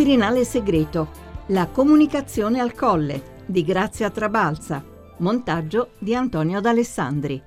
Quirinale segreto. La comunicazione al colle di Grazia Trabalza. Montaggio di Antonio D'Alessandri.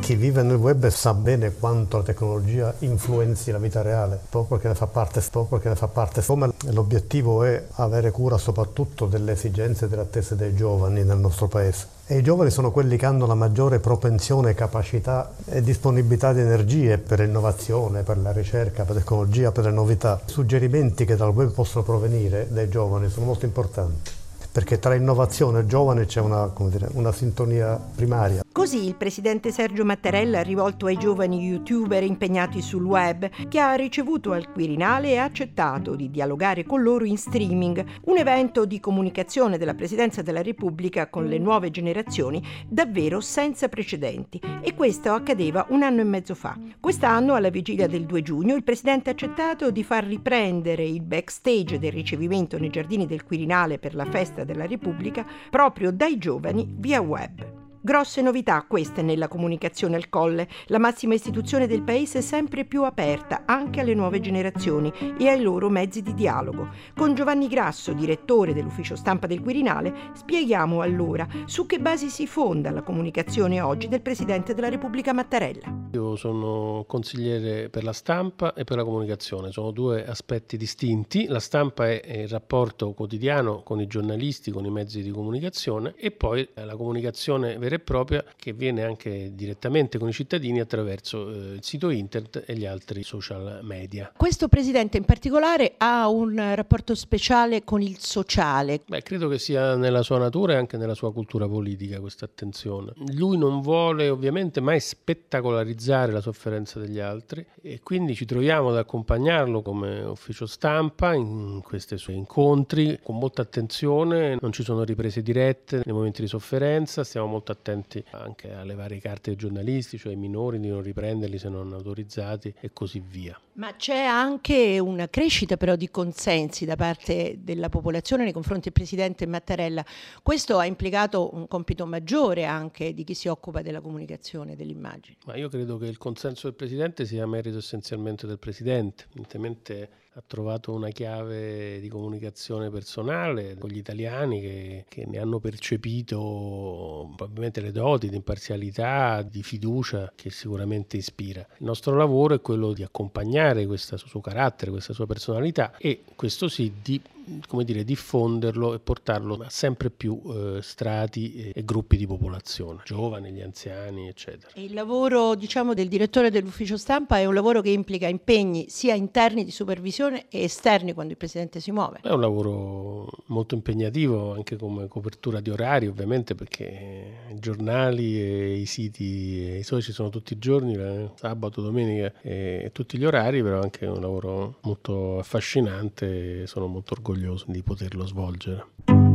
Chi vive nel web sa bene quanto la tecnologia influenzi la vita reale, proprio perché ne fa parte, proprio perché ne fa parte. Come l'obiettivo è avere cura soprattutto delle esigenze e delle attese dei giovani nel nostro paese. E i giovani sono quelli che hanno la maggiore propensione, capacità e disponibilità di energie per l'innovazione, per la ricerca, per la tecnologia, per le novità. I suggerimenti che dal web possono provenire dai giovani sono molto importanti perché tra innovazione e giovane c'è una, dire, una sintonia primaria. Così il presidente Sergio Mattarella ha rivolto ai giovani youtuber impegnati sul web, che ha ricevuto al Quirinale e ha accettato di dialogare con loro in streaming, un evento di comunicazione della Presidenza della Repubblica con le nuove generazioni davvero senza precedenti. E questo accadeva un anno e mezzo fa. Quest'anno, alla vigilia del 2 giugno, il presidente ha accettato di far riprendere il backstage del ricevimento nei giardini del Quirinale per la festa della Repubblica proprio dai giovani via web. Grosse novità queste nella comunicazione al colle, la massima istituzione del paese sempre più aperta anche alle nuove generazioni e ai loro mezzi di dialogo. Con Giovanni Grasso, direttore dell'ufficio stampa del Quirinale, spieghiamo allora su che basi si fonda la comunicazione oggi del Presidente della Repubblica Mattarella. Io sono consigliere per la stampa e per la comunicazione, sono due aspetti distinti. La stampa è il rapporto quotidiano con i giornalisti, con i mezzi di comunicazione e poi la comunicazione vera e propria che viene anche direttamente con i cittadini attraverso eh, il sito internet e gli altri social media. Questo presidente in particolare ha un rapporto speciale con il sociale. Beh, credo che sia nella sua natura e anche nella sua cultura politica questa attenzione. Lui non vuole ovviamente mai spettacolarizzare la sofferenza degli altri e quindi ci troviamo ad accompagnarlo come ufficio stampa in questi suoi incontri con molta attenzione, non ci sono riprese dirette nei momenti di sofferenza, stiamo molto attenti anche alle varie carte dei giornalisti, cioè ai minori di non riprenderli se non autorizzati e così via. Ma c'è anche una crescita però di consensi da parte della popolazione nei confronti del Presidente Mattarella. Questo ha implicato un compito maggiore anche di chi si occupa della comunicazione dell'immagine. Ma io credo che il consenso del Presidente sia merito essenzialmente del Presidente. Evidentemente ha trovato una chiave di comunicazione personale con gli italiani che, che, ne hanno percepito probabilmente le doti di imparzialità, di fiducia che sicuramente ispira. Il nostro lavoro è quello di accompagnare questo suo carattere, questa sua personalità e questo sì di come dire, diffonderlo e portarlo a sempre più eh, strati e, e, gruppi di popolazione, giovani, gli anziani, eccetera. E il lavoro diciamo, del direttore dell'ufficio stampa è un lavoro che implica impegni sia interni di supervisione e esterni quando il Presidente si muove. È un lavoro molto impegnativo anche come copertura di orari ovviamente perché i giornali e i siti e i social sono tutti i giorni, eh, sabato, domenica e tutti gli orari, però anche un lavoro molto affascinante e sono molto orgoglioso orgoglioso di poterlo svolgere.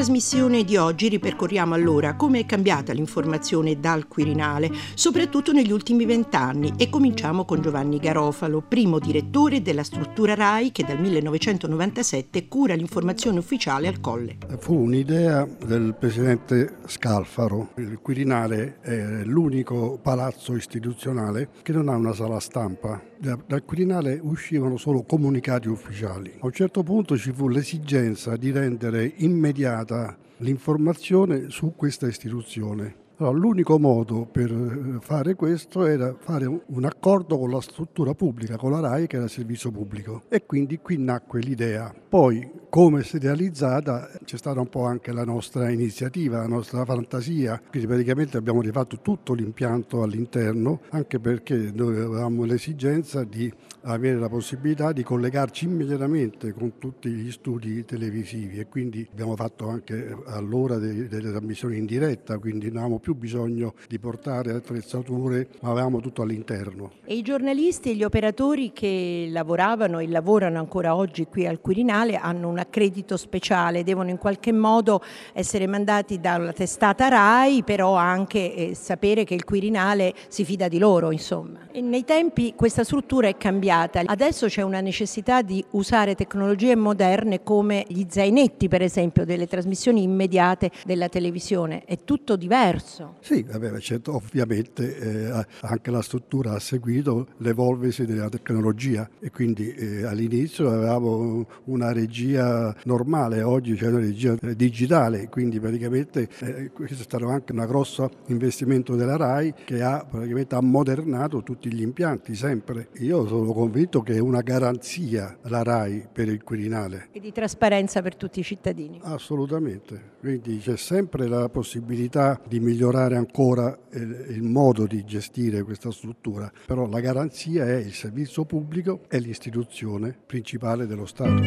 Trasmissione di oggi ripercorriamo allora come è cambiata l'informazione dal Quirinale, soprattutto negli ultimi vent'anni, e cominciamo con Giovanni Garofalo, primo direttore della struttura RAI che dal 1997 cura l'informazione ufficiale al Colle. Fu un'idea del presidente Scalfaro. Il Quirinale è l'unico palazzo istituzionale che non ha una sala stampa dal Quirinale uscivano solo comunicati ufficiali. A un certo punto ci fu l'esigenza di rendere immediata l'informazione su questa istituzione. Allora, l'unico modo per eh, fare questo era fare un accordo con la struttura pubblica, con la RAI che era il servizio pubblico e quindi qui nacque l'idea. Poi come si è realizzata c'è stata un po' anche la nostra iniziativa, la nostra fantasia, quindi praticamente abbiamo rifatto tutto l'impianto all'interno anche perché noi avevamo l'esigenza di avere la possibilità di collegarci immediatamente con tutti gli studi televisivi e quindi abbiamo fatto anche allora delle, trasmissioni in diretta, quindi non avevamo più bisogno di portare attrezzature, ma avevamo tutto all'interno. E i giornalisti e gli operatori che lavoravano e lavorano ancora oggi qui al Quirinale hanno un accredito speciale, devono in qualche modo essere mandati dalla testata RAI, però anche eh, sapere che il Quirinale si fida di loro, insomma. E nei tempi questa struttura è cambiata cambiata. Adesso c'è una necessità di usare tecnologie moderne come gli zainetti, per esempio, delle trasmissioni immediate della televisione, è tutto diverso. Sì, vabbè, certo, ovviamente eh, anche la struttura ha seguito l'evolversi della tecnologia e quindi eh, all'inizio avevamo una regia normale, oggi c'è una regia digitale, quindi praticamente eh, questo è stato anche un grosso investimento della RAI che ha praticamente ammodernato tutti gli impianti sempre. Io sono convinto che è una garanzia la RAI per il Quirinale. E di trasparenza per tutti i cittadini. Assolutamente, quindi c'è sempre la possibilità di migliorare ancora il, modo di gestire questa struttura, però la garanzia è il servizio pubblico e l'istituzione principale dello Stato.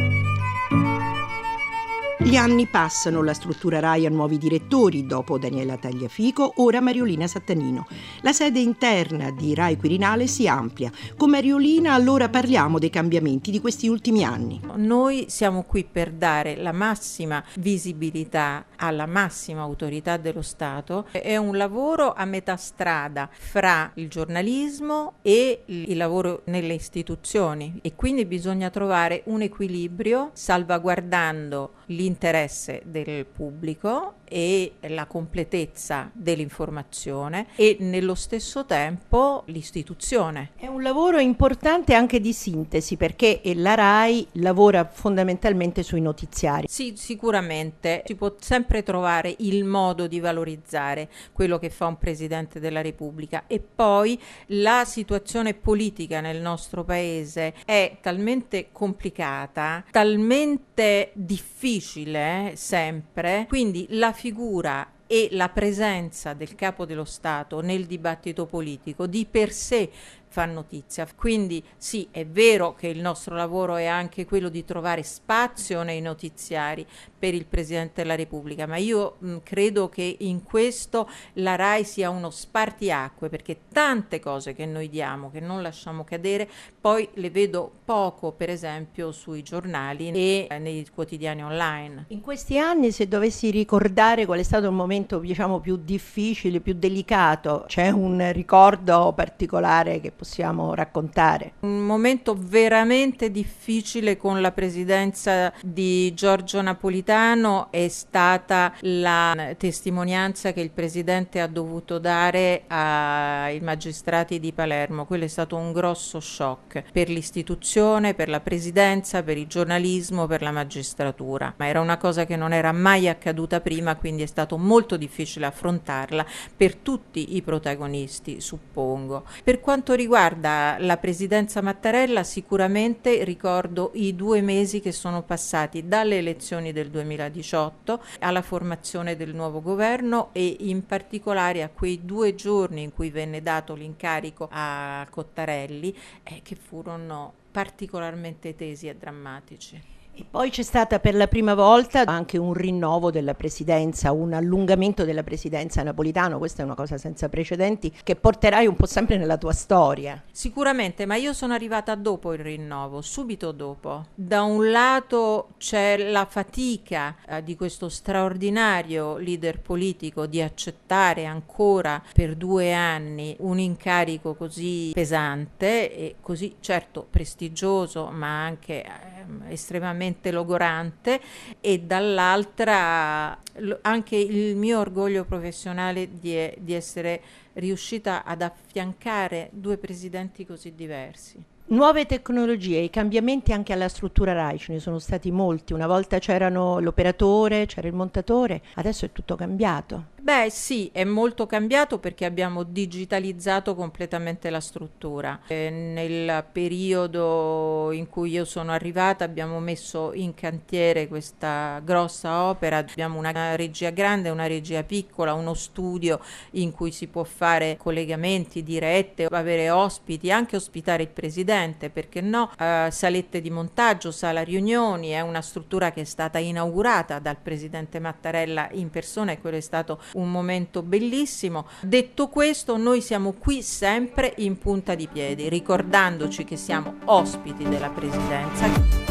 Gli anni passano, la struttura RAI ha nuovi direttori, dopo Daniela Tagliafico, ora Mariolina Sattanino. La sede interna di RAI Quirinale si amplia. Con Mariolina allora parliamo dei cambiamenti di questi ultimi anni. Noi siamo qui per dare la massima visibilità alla massima autorità dello Stato. È un lavoro a metà strada fra il giornalismo e il lavoro nelle istituzioni e quindi bisogna trovare un equilibrio salvaguardando l'interesse del pubblico e la completezza dell'informazione e nello stesso tempo l'istituzione. È un lavoro importante anche di sintesi perché la RAI lavora fondamentalmente sui notiziari. Sì, sicuramente si può sempre trovare il modo di valorizzare quello che fa un Presidente della Repubblica e poi la situazione politica nel nostro Paese è talmente complicata, talmente difficile sempre, quindi la figura e la presenza del capo dello Stato nel dibattito politico di per sé fa notizia. Quindi sì, è vero che il nostro lavoro è anche quello di trovare spazio nei notiziari per il Presidente della Repubblica, ma io mh, credo che in questo la RAI sia uno spartiacque perché tante cose che noi diamo, che non lasciamo cadere, poi le vedo poco, per esempio, sui giornali e eh, nei quotidiani online. In questi anni, se dovessi ricordare qual è stato il momento diciamo più difficile, più delicato, c'è un ricordo particolare che possiamo raccontare? Un momento veramente difficile con la presidenza di Giorgio Napolitano è stata la testimonianza che il presidente ha dovuto dare ai magistrati di Palermo. Quello è stato un grosso shock per l'istituzione, per la presidenza, per il giornalismo, per la magistratura. Ma era una cosa che non era mai accaduta prima, quindi è stato molto difficile affrontarla per tutti i protagonisti, suppongo. Per quanto riguarda riguarda la presidenza Mattarella, sicuramente ricordo i due mesi che sono passati dalle elezioni del 2018 alla formazione del nuovo governo e in particolare a quei due giorni in cui venne dato l'incarico a Cottarelli, eh, che furono particolarmente tesi e drammatici. E poi c'è stata per la prima volta anche un rinnovo della presidenza, un allungamento della presidenza napolitano, questa è una cosa senza precedenti che porterai un po' sempre nella tua storia. Sicuramente, ma io sono arrivata dopo il rinnovo, subito dopo. Da un lato c'è la fatica eh, di questo straordinario leader politico di accettare ancora per due anni un incarico così pesante e così certo prestigioso, ma anche eh, estremamente estremamente logorante e dall'altra anche il mio orgoglio professionale di, di essere riuscita ad affiancare due presidenti così diversi. Nuove tecnologie, i cambiamenti anche alla struttura RAI, ce ne sono stati molti. Una volta c'erano l'operatore, c'era il montatore, adesso è tutto cambiato. Beh sì, è molto cambiato perché abbiamo digitalizzato completamente la struttura. E nel periodo in cui io sono arrivata abbiamo messo in cantiere questa grossa opera, abbiamo una regia grande, una regia piccola, uno studio in cui si può fare collegamenti dirette, avere ospiti, anche ospitare il presidente, perché no, uh, salette di montaggio, sala riunioni, è una struttura che è stata inaugurata dal presidente Mattarella in persona e quello è stato un momento bellissimo. Detto questo, noi siamo qui sempre in punta di piedi, ricordandoci che siamo ospiti della Presidenza.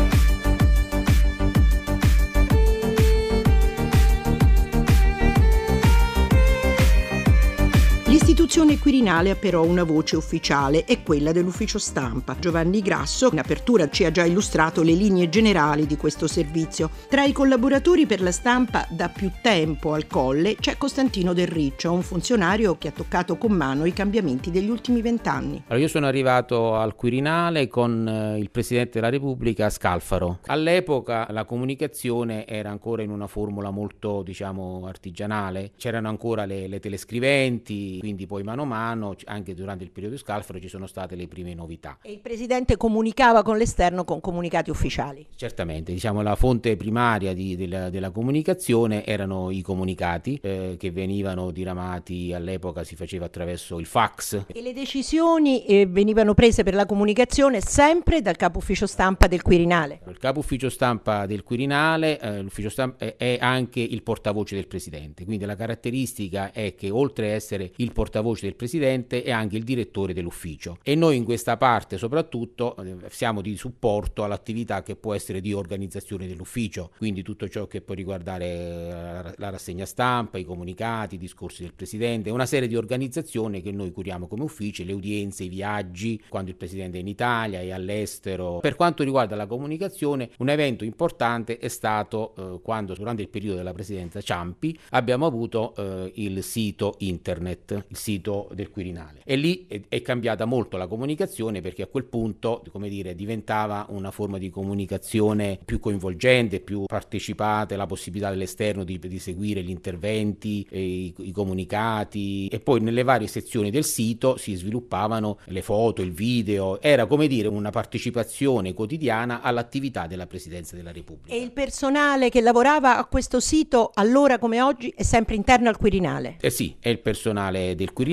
L'istituzione Quirinale ha però una voce ufficiale, è quella dell'ufficio stampa. Giovanni Grasso in apertura ci ha già illustrato le linee generali di questo servizio. Tra i collaboratori per la stampa da più tempo al colle c'è Costantino Del Riccio, un funzionario che ha toccato con mano i cambiamenti degli ultimi vent'anni. Allora, io sono arrivato al Quirinale con eh, il Presidente della Repubblica Scalfaro. All'epoca la comunicazione era ancora in una formula molto diciamo artigianale, c'erano ancora le, le telescriventi, quindi poi mano a mano, anche durante il periodo Scalfaro ci sono state le prime novità. E il Presidente comunicava con l'esterno con comunicati ufficiali? Certamente, diciamo la fonte primaria di, della, della, comunicazione erano i comunicati eh, che venivano diramati all'epoca, si faceva attraverso il fax. E le decisioni eh, venivano prese per la comunicazione sempre dal capo ufficio stampa del Quirinale? Il capo ufficio stampa del Quirinale, eh, l'ufficio stampa è, è anche il portavoce del Presidente, quindi la caratteristica è che oltre a essere il portavoce del Presidente è anche il direttore dell'ufficio. E noi in questa parte soprattutto eh, siamo di supporto all'attività che può essere di organizzazione dell'ufficio, quindi tutto ciò che può riguardare eh, la rassegna stampa, i comunicati, i discorsi del Presidente, una serie di organizzazioni che noi curiamo come ufficio, le udienze, i viaggi, quando il Presidente è in Italia e all'estero. Per quanto riguarda la comunicazione, un evento importante è stato eh, quando durante il periodo della Presidenza Ciampi abbiamo avuto eh, il sito internet, il sito del Quirinale e lì è, è cambiata molto la comunicazione perché a quel punto, come dire, diventava una forma di comunicazione più coinvolgente, più partecipata, la possibilità dell'esterno di, di seguire gli interventi, i, i, comunicati e poi nelle varie sezioni del sito si sviluppavano le foto, il video, era come dire una partecipazione quotidiana all'attività della Presidenza della Repubblica. E il personale che lavorava a questo sito allora come oggi è sempre interno al Quirinale? Eh sì, è il personale del Quirinale,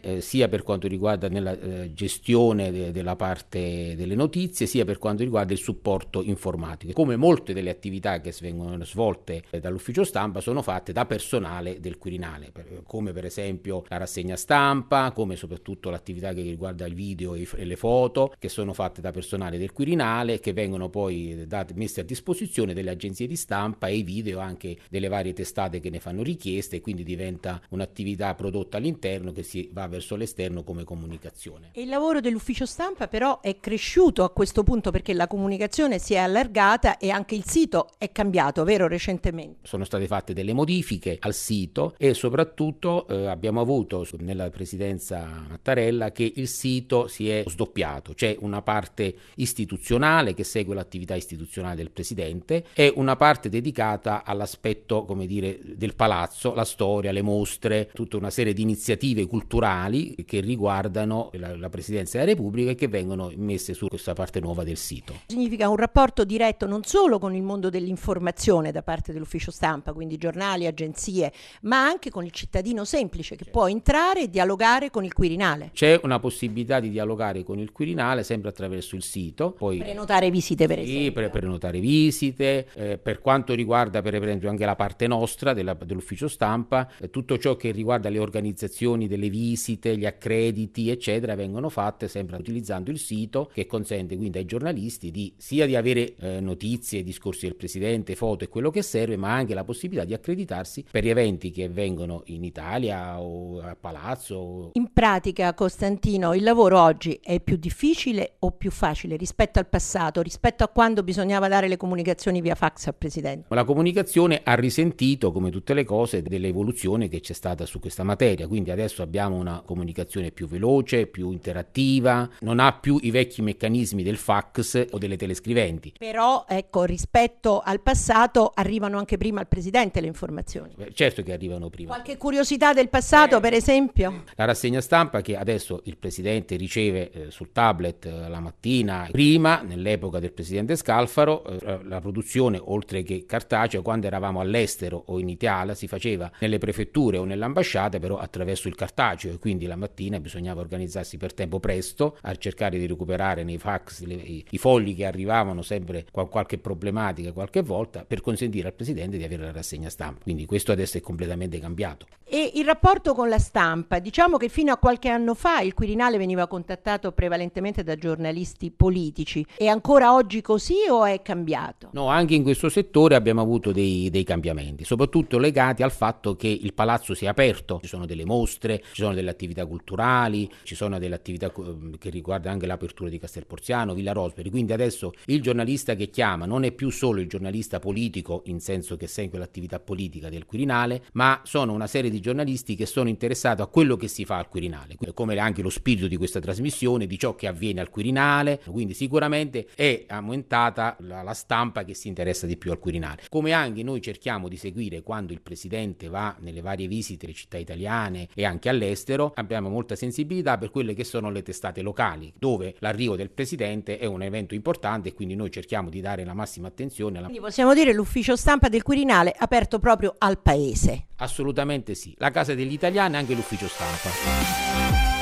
eh, sia per quanto riguarda nella eh, gestione de- della parte delle notizie, sia per quanto riguarda il supporto informatico. Come molte delle attività che vengono svolte eh, dall'ufficio stampa sono fatte da personale del Quirinale, per, come per esempio la rassegna stampa, come soprattutto l'attività che riguarda il video e, e le foto, che sono fatte da personale del Quirinale, che vengono poi date, messe a disposizione delle agenzie di stampa e i video anche delle varie testate che ne fanno richieste e quindi diventa un'attività prodotta all'interno che si va verso l'esterno come comunicazione. E il lavoro dell'ufficio stampa però è cresciuto a questo punto perché la comunicazione si è allargata e anche il sito è cambiato, vero, recentemente? Sono state fatte delle modifiche al sito e soprattutto eh, abbiamo avuto nella presidenza Mattarella che il sito si è sdoppiato, c'è una parte istituzionale che segue l'attività istituzionale del presidente e una parte dedicata all'aspetto, come dire, del palazzo, la storia, le mostre, tutta una serie di iniziative culturali che riguardano la, la Presidenza della Repubblica e che vengono messe su questa parte nuova del sito. Significa un rapporto diretto non solo con il mondo dell'informazione da parte dell'ufficio stampa, quindi giornali, agenzie, ma anche con il cittadino semplice che può entrare e dialogare con il Quirinale. C'è una possibilità di dialogare con il Quirinale sempre attraverso il sito. Poi, prenotare visite per sì, esempio. Per prenotare visite, eh, per quanto riguarda per esempio anche la parte nostra della, dell'ufficio stampa, eh, tutto ciò che riguarda le organizzazioni delle visite, gli accrediti eccetera vengono fatte sempre utilizzando il sito che consente quindi ai giornalisti di sia di avere eh, notizie, discorsi del Presidente, foto e quello che serve, ma anche la possibilità di accreditarsi per gli eventi che avvengono in Italia o a Palazzo. In pratica, Costantino, il lavoro oggi è più difficile o più facile rispetto al passato, rispetto a quando bisognava dare le comunicazioni via fax al Presidente? La comunicazione ha risentito, come tutte le cose, dell'evoluzione che c'è stata su questa materia, quindi adesso abbiamo una comunicazione più veloce, più interattiva, non ha più i vecchi meccanismi del fax o delle telescriventi. Però, ecco, rispetto al passato arrivano anche prima al Presidente le informazioni. Beh, certo che arrivano prima. Qualche curiosità del passato, eh, per esempio? La rassegna stampa che adesso il Presidente riceve eh, sul tablet eh, la mattina, prima, nell'epoca del Presidente Scalfaro, eh, la produzione, oltre che cartacea, quando eravamo all'estero o in Italia, si faceva nelle prefetture o nell'ambasciata, però attraverso il cartaceo e quindi la mattina bisognava organizzarsi per tempo presto a cercare di recuperare nei fax le, i, i, fogli che arrivavano sempre con qualche problematica qualche volta per consentire al Presidente di avere la rassegna stampa. Quindi questo adesso è completamente cambiato. E il rapporto con la stampa, diciamo che fino a qualche anno fa il Quirinale veniva contattato prevalentemente da giornalisti politici, è ancora oggi così o è cambiato? No, anche in questo settore abbiamo avuto dei, dei cambiamenti, soprattutto legati al fatto che il palazzo si è aperto, ci sono delle mostre, ci sono delle attività culturali, ci sono delle attività che riguardano anche l'apertura di Castelporziano, Villa Rosberg, quindi adesso il giornalista che chiama non è più solo il giornalista politico in senso che segue l'attività politica del Quirinale, ma sono una serie di giornalisti che sono interessati a quello che si fa al Quirinale, come anche lo spirito di questa trasmissione, di ciò che avviene al Quirinale, quindi sicuramente è aumentata la, la stampa che si interessa di più al Quirinale. Come anche noi cerchiamo di seguire quando il Presidente va nelle varie visite alle città italiane e anche all'estero, abbiamo molta sensibilità per quelle che sono le testate locali, dove l'arrivo del Presidente è un evento importante e quindi noi cerchiamo di dare la massima attenzione. Alla... Quindi possiamo dire l'ufficio stampa del Quirinale aperto proprio al Paese. Assolutamente sì, la Casa degli Italiani e anche l'ufficio stampa.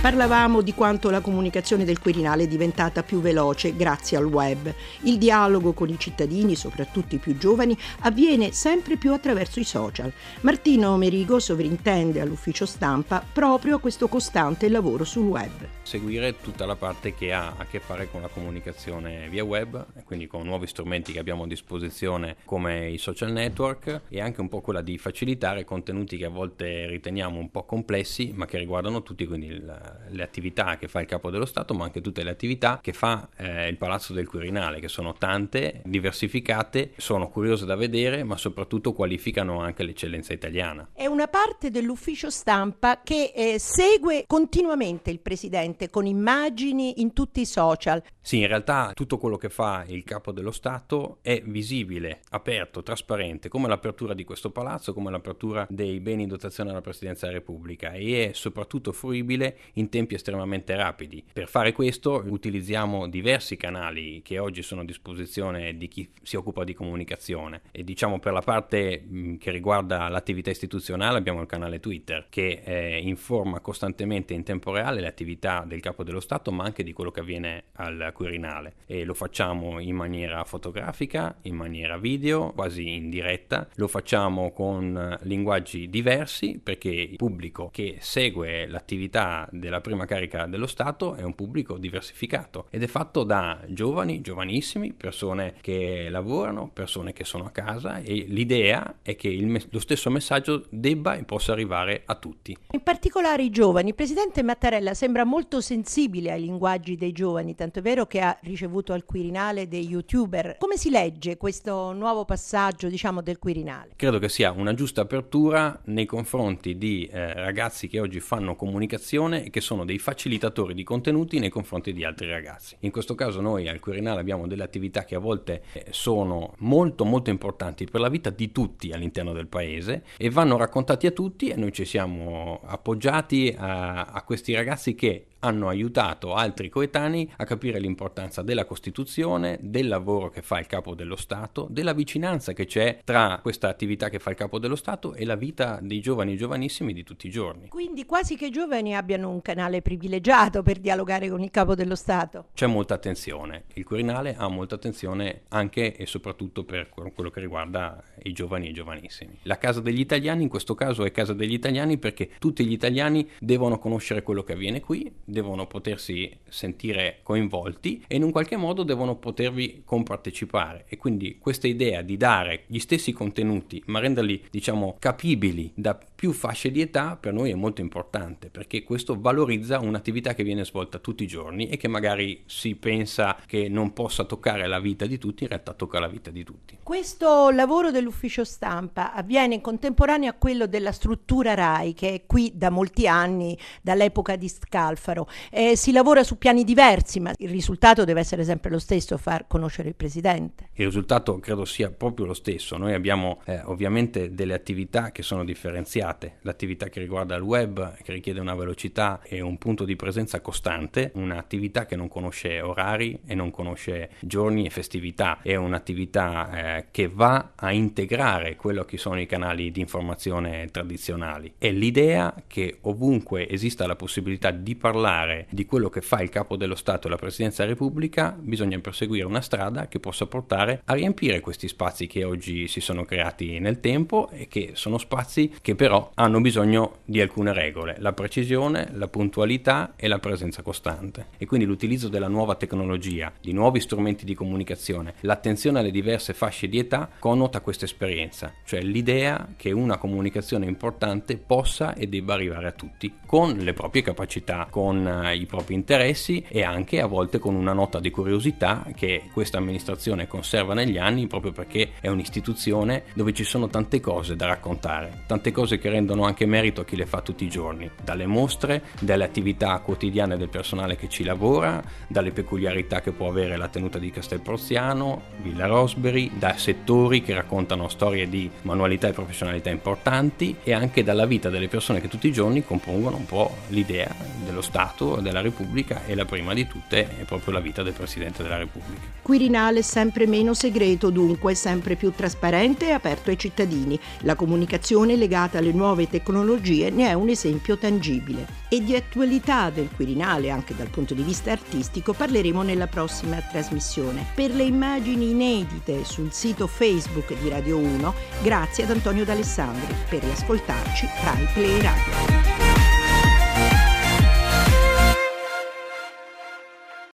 Parlavamo di quanto la comunicazione del Quirinale è diventata più veloce grazie al web. Il dialogo con i cittadini, soprattutto i più giovani, avviene sempre più attraverso i social. Martino Merigo sovrintende all'ufficio stampa proprio questo costante lavoro sul web. Seguire tutta la parte che ha a che fare con la comunicazione via web, quindi con nuovi strumenti che abbiamo a disposizione come i social network e anche un po' quella di facilitare contenuti che a volte riteniamo un po' complessi ma che riguardano tutti, quindi il le attività che fa il capo dello Stato, ma anche tutte le attività che fa eh, il Palazzo del Quirinale, che sono tante, diversificate, sono curiose da vedere, ma soprattutto qualificano anche l'eccellenza italiana. È una parte dell'ufficio stampa che eh, segue continuamente il Presidente con immagini in tutti i social. Sì, in realtà tutto quello che fa il capo dello Stato è visibile, aperto, trasparente, come l'apertura di questo palazzo, come l'apertura dei beni in dotazione alla Presidenza della Repubblica e è soprattutto fruibile in tempi estremamente rapidi. Per fare questo utilizziamo diversi canali che oggi sono a disposizione di chi si occupa di comunicazione e diciamo per la parte che riguarda l'attività istituzionale abbiamo il canale Twitter che eh, informa costantemente in tempo reale le attività del capo dello Stato ma anche di quello che avviene al Quirinale e lo facciamo in maniera fotografica, in maniera video, quasi in diretta, lo facciamo con linguaggi diversi perché il pubblico che segue l'attività della prima carica dello Stato è un pubblico diversificato ed è fatto da giovani, giovanissimi, persone che lavorano, persone che sono a casa e l'idea è che me- lo stesso messaggio debba e possa arrivare a tutti. In particolare i giovani. Il presidente Mattarella sembra molto sensibile ai linguaggi dei giovani, tanto è vero che ha ricevuto al Quirinale dei youtuber. Come si legge questo nuovo passaggio, diciamo, del Quirinale? Credo che sia una giusta apertura nei confronti di eh, ragazzi che oggi fanno comunicazione e che sono dei facilitatori di contenuti nei confronti di altri ragazzi. In questo caso noi al Quirinale abbiamo delle attività che a volte eh, sono molto molto importanti per la vita di tutti all'interno del paese e vanno raccontati a tutti e noi ci siamo appoggiati a, a questi ragazzi che hanno aiutato altri coetanei a capire l'importanza della Costituzione, del lavoro che fa il capo dello Stato, della vicinanza che c'è tra questa attività che fa il capo dello Stato e la vita dei giovani e giovanissimi di tutti i giorni. Quindi quasi che i giovani abbiano un canale privilegiato per dialogare con il capo dello Stato. C'è molta attenzione, il Quirinale ha molta attenzione anche e soprattutto per quello che riguarda i giovani e i giovanissimi. La casa degli italiani in questo caso è casa degli italiani perché tutti gli italiani devono conoscere quello che avviene qui, devono potersi sentire coinvolti e in un qualche modo devono potervi compartecipare e quindi questa idea di dare gli stessi contenuti ma renderli diciamo capibili da più fasce di età per noi è molto importante perché questo valorizza un'attività che viene svolta tutti i giorni e che magari si pensa che non possa toccare la vita di tutti, in realtà tocca la vita di tutti. Questo lavoro dell'ufficio stampa avviene in contemporanea a quello della struttura RAI che è qui da molti anni, dall'epoca di Scalfaro. Eh, si lavora su piani diversi ma il risultato deve essere sempre lo stesso, far conoscere il Presidente. Il risultato credo sia proprio lo stesso. Noi abbiamo eh, ovviamente delle attività che sono differenziate l'attività che riguarda il web che richiede una velocità e un punto di presenza costante, un'attività che non conosce orari e non conosce giorni e festività, è un'attività eh, che va a integrare quello che sono i canali di informazione tradizionali. È l'idea che ovunque esista la possibilità di parlare parlare di quello che fa il capo dello Stato e la Presidenza della Repubblica, bisogna perseguire una strada che possa portare a riempire questi spazi che oggi si sono creati nel tempo e che sono spazi che però hanno bisogno di alcune regole, la precisione, la puntualità e la presenza costante. E quindi l'utilizzo della nuova tecnologia, di nuovi strumenti di comunicazione, l'attenzione alle diverse fasce di età connota questa esperienza, cioè l'idea che una comunicazione importante possa e debba arrivare a tutti, con le proprie capacità, con eh, i propri interessi e anche a volte con una nota di curiosità che questa amministrazione conserva negli anni proprio perché è un'istituzione dove ci sono tante cose da raccontare, tante cose che rendono anche merito a chi le fa tutti i giorni, dalle mostre, dalle attività quotidiane del personale che ci lavora, dalle peculiarità che può avere la tenuta di Castelporziano, Villa Rosberry, da settori che raccontano storie di manualità e professionalità importanti e anche dalla vita delle persone che tutti i giorni compongono un po' l'idea dello Stato, della Repubblica e la prima di tutte è proprio la vita del Presidente della Repubblica. Quirinale sempre meno segreto, dunque sempre più trasparente e aperto ai cittadini. La comunicazione legata alle nuove tecnologie ne è un esempio tangibile. E di attualità del Quirinale, anche dal punto di vista artistico, parleremo nella prossima trasmissione. Per le immagini inedite sul sito Facebook di Radio 1, grazie ad Antonio D'Alessandri. Per riascoltarci, Rai Play Radio.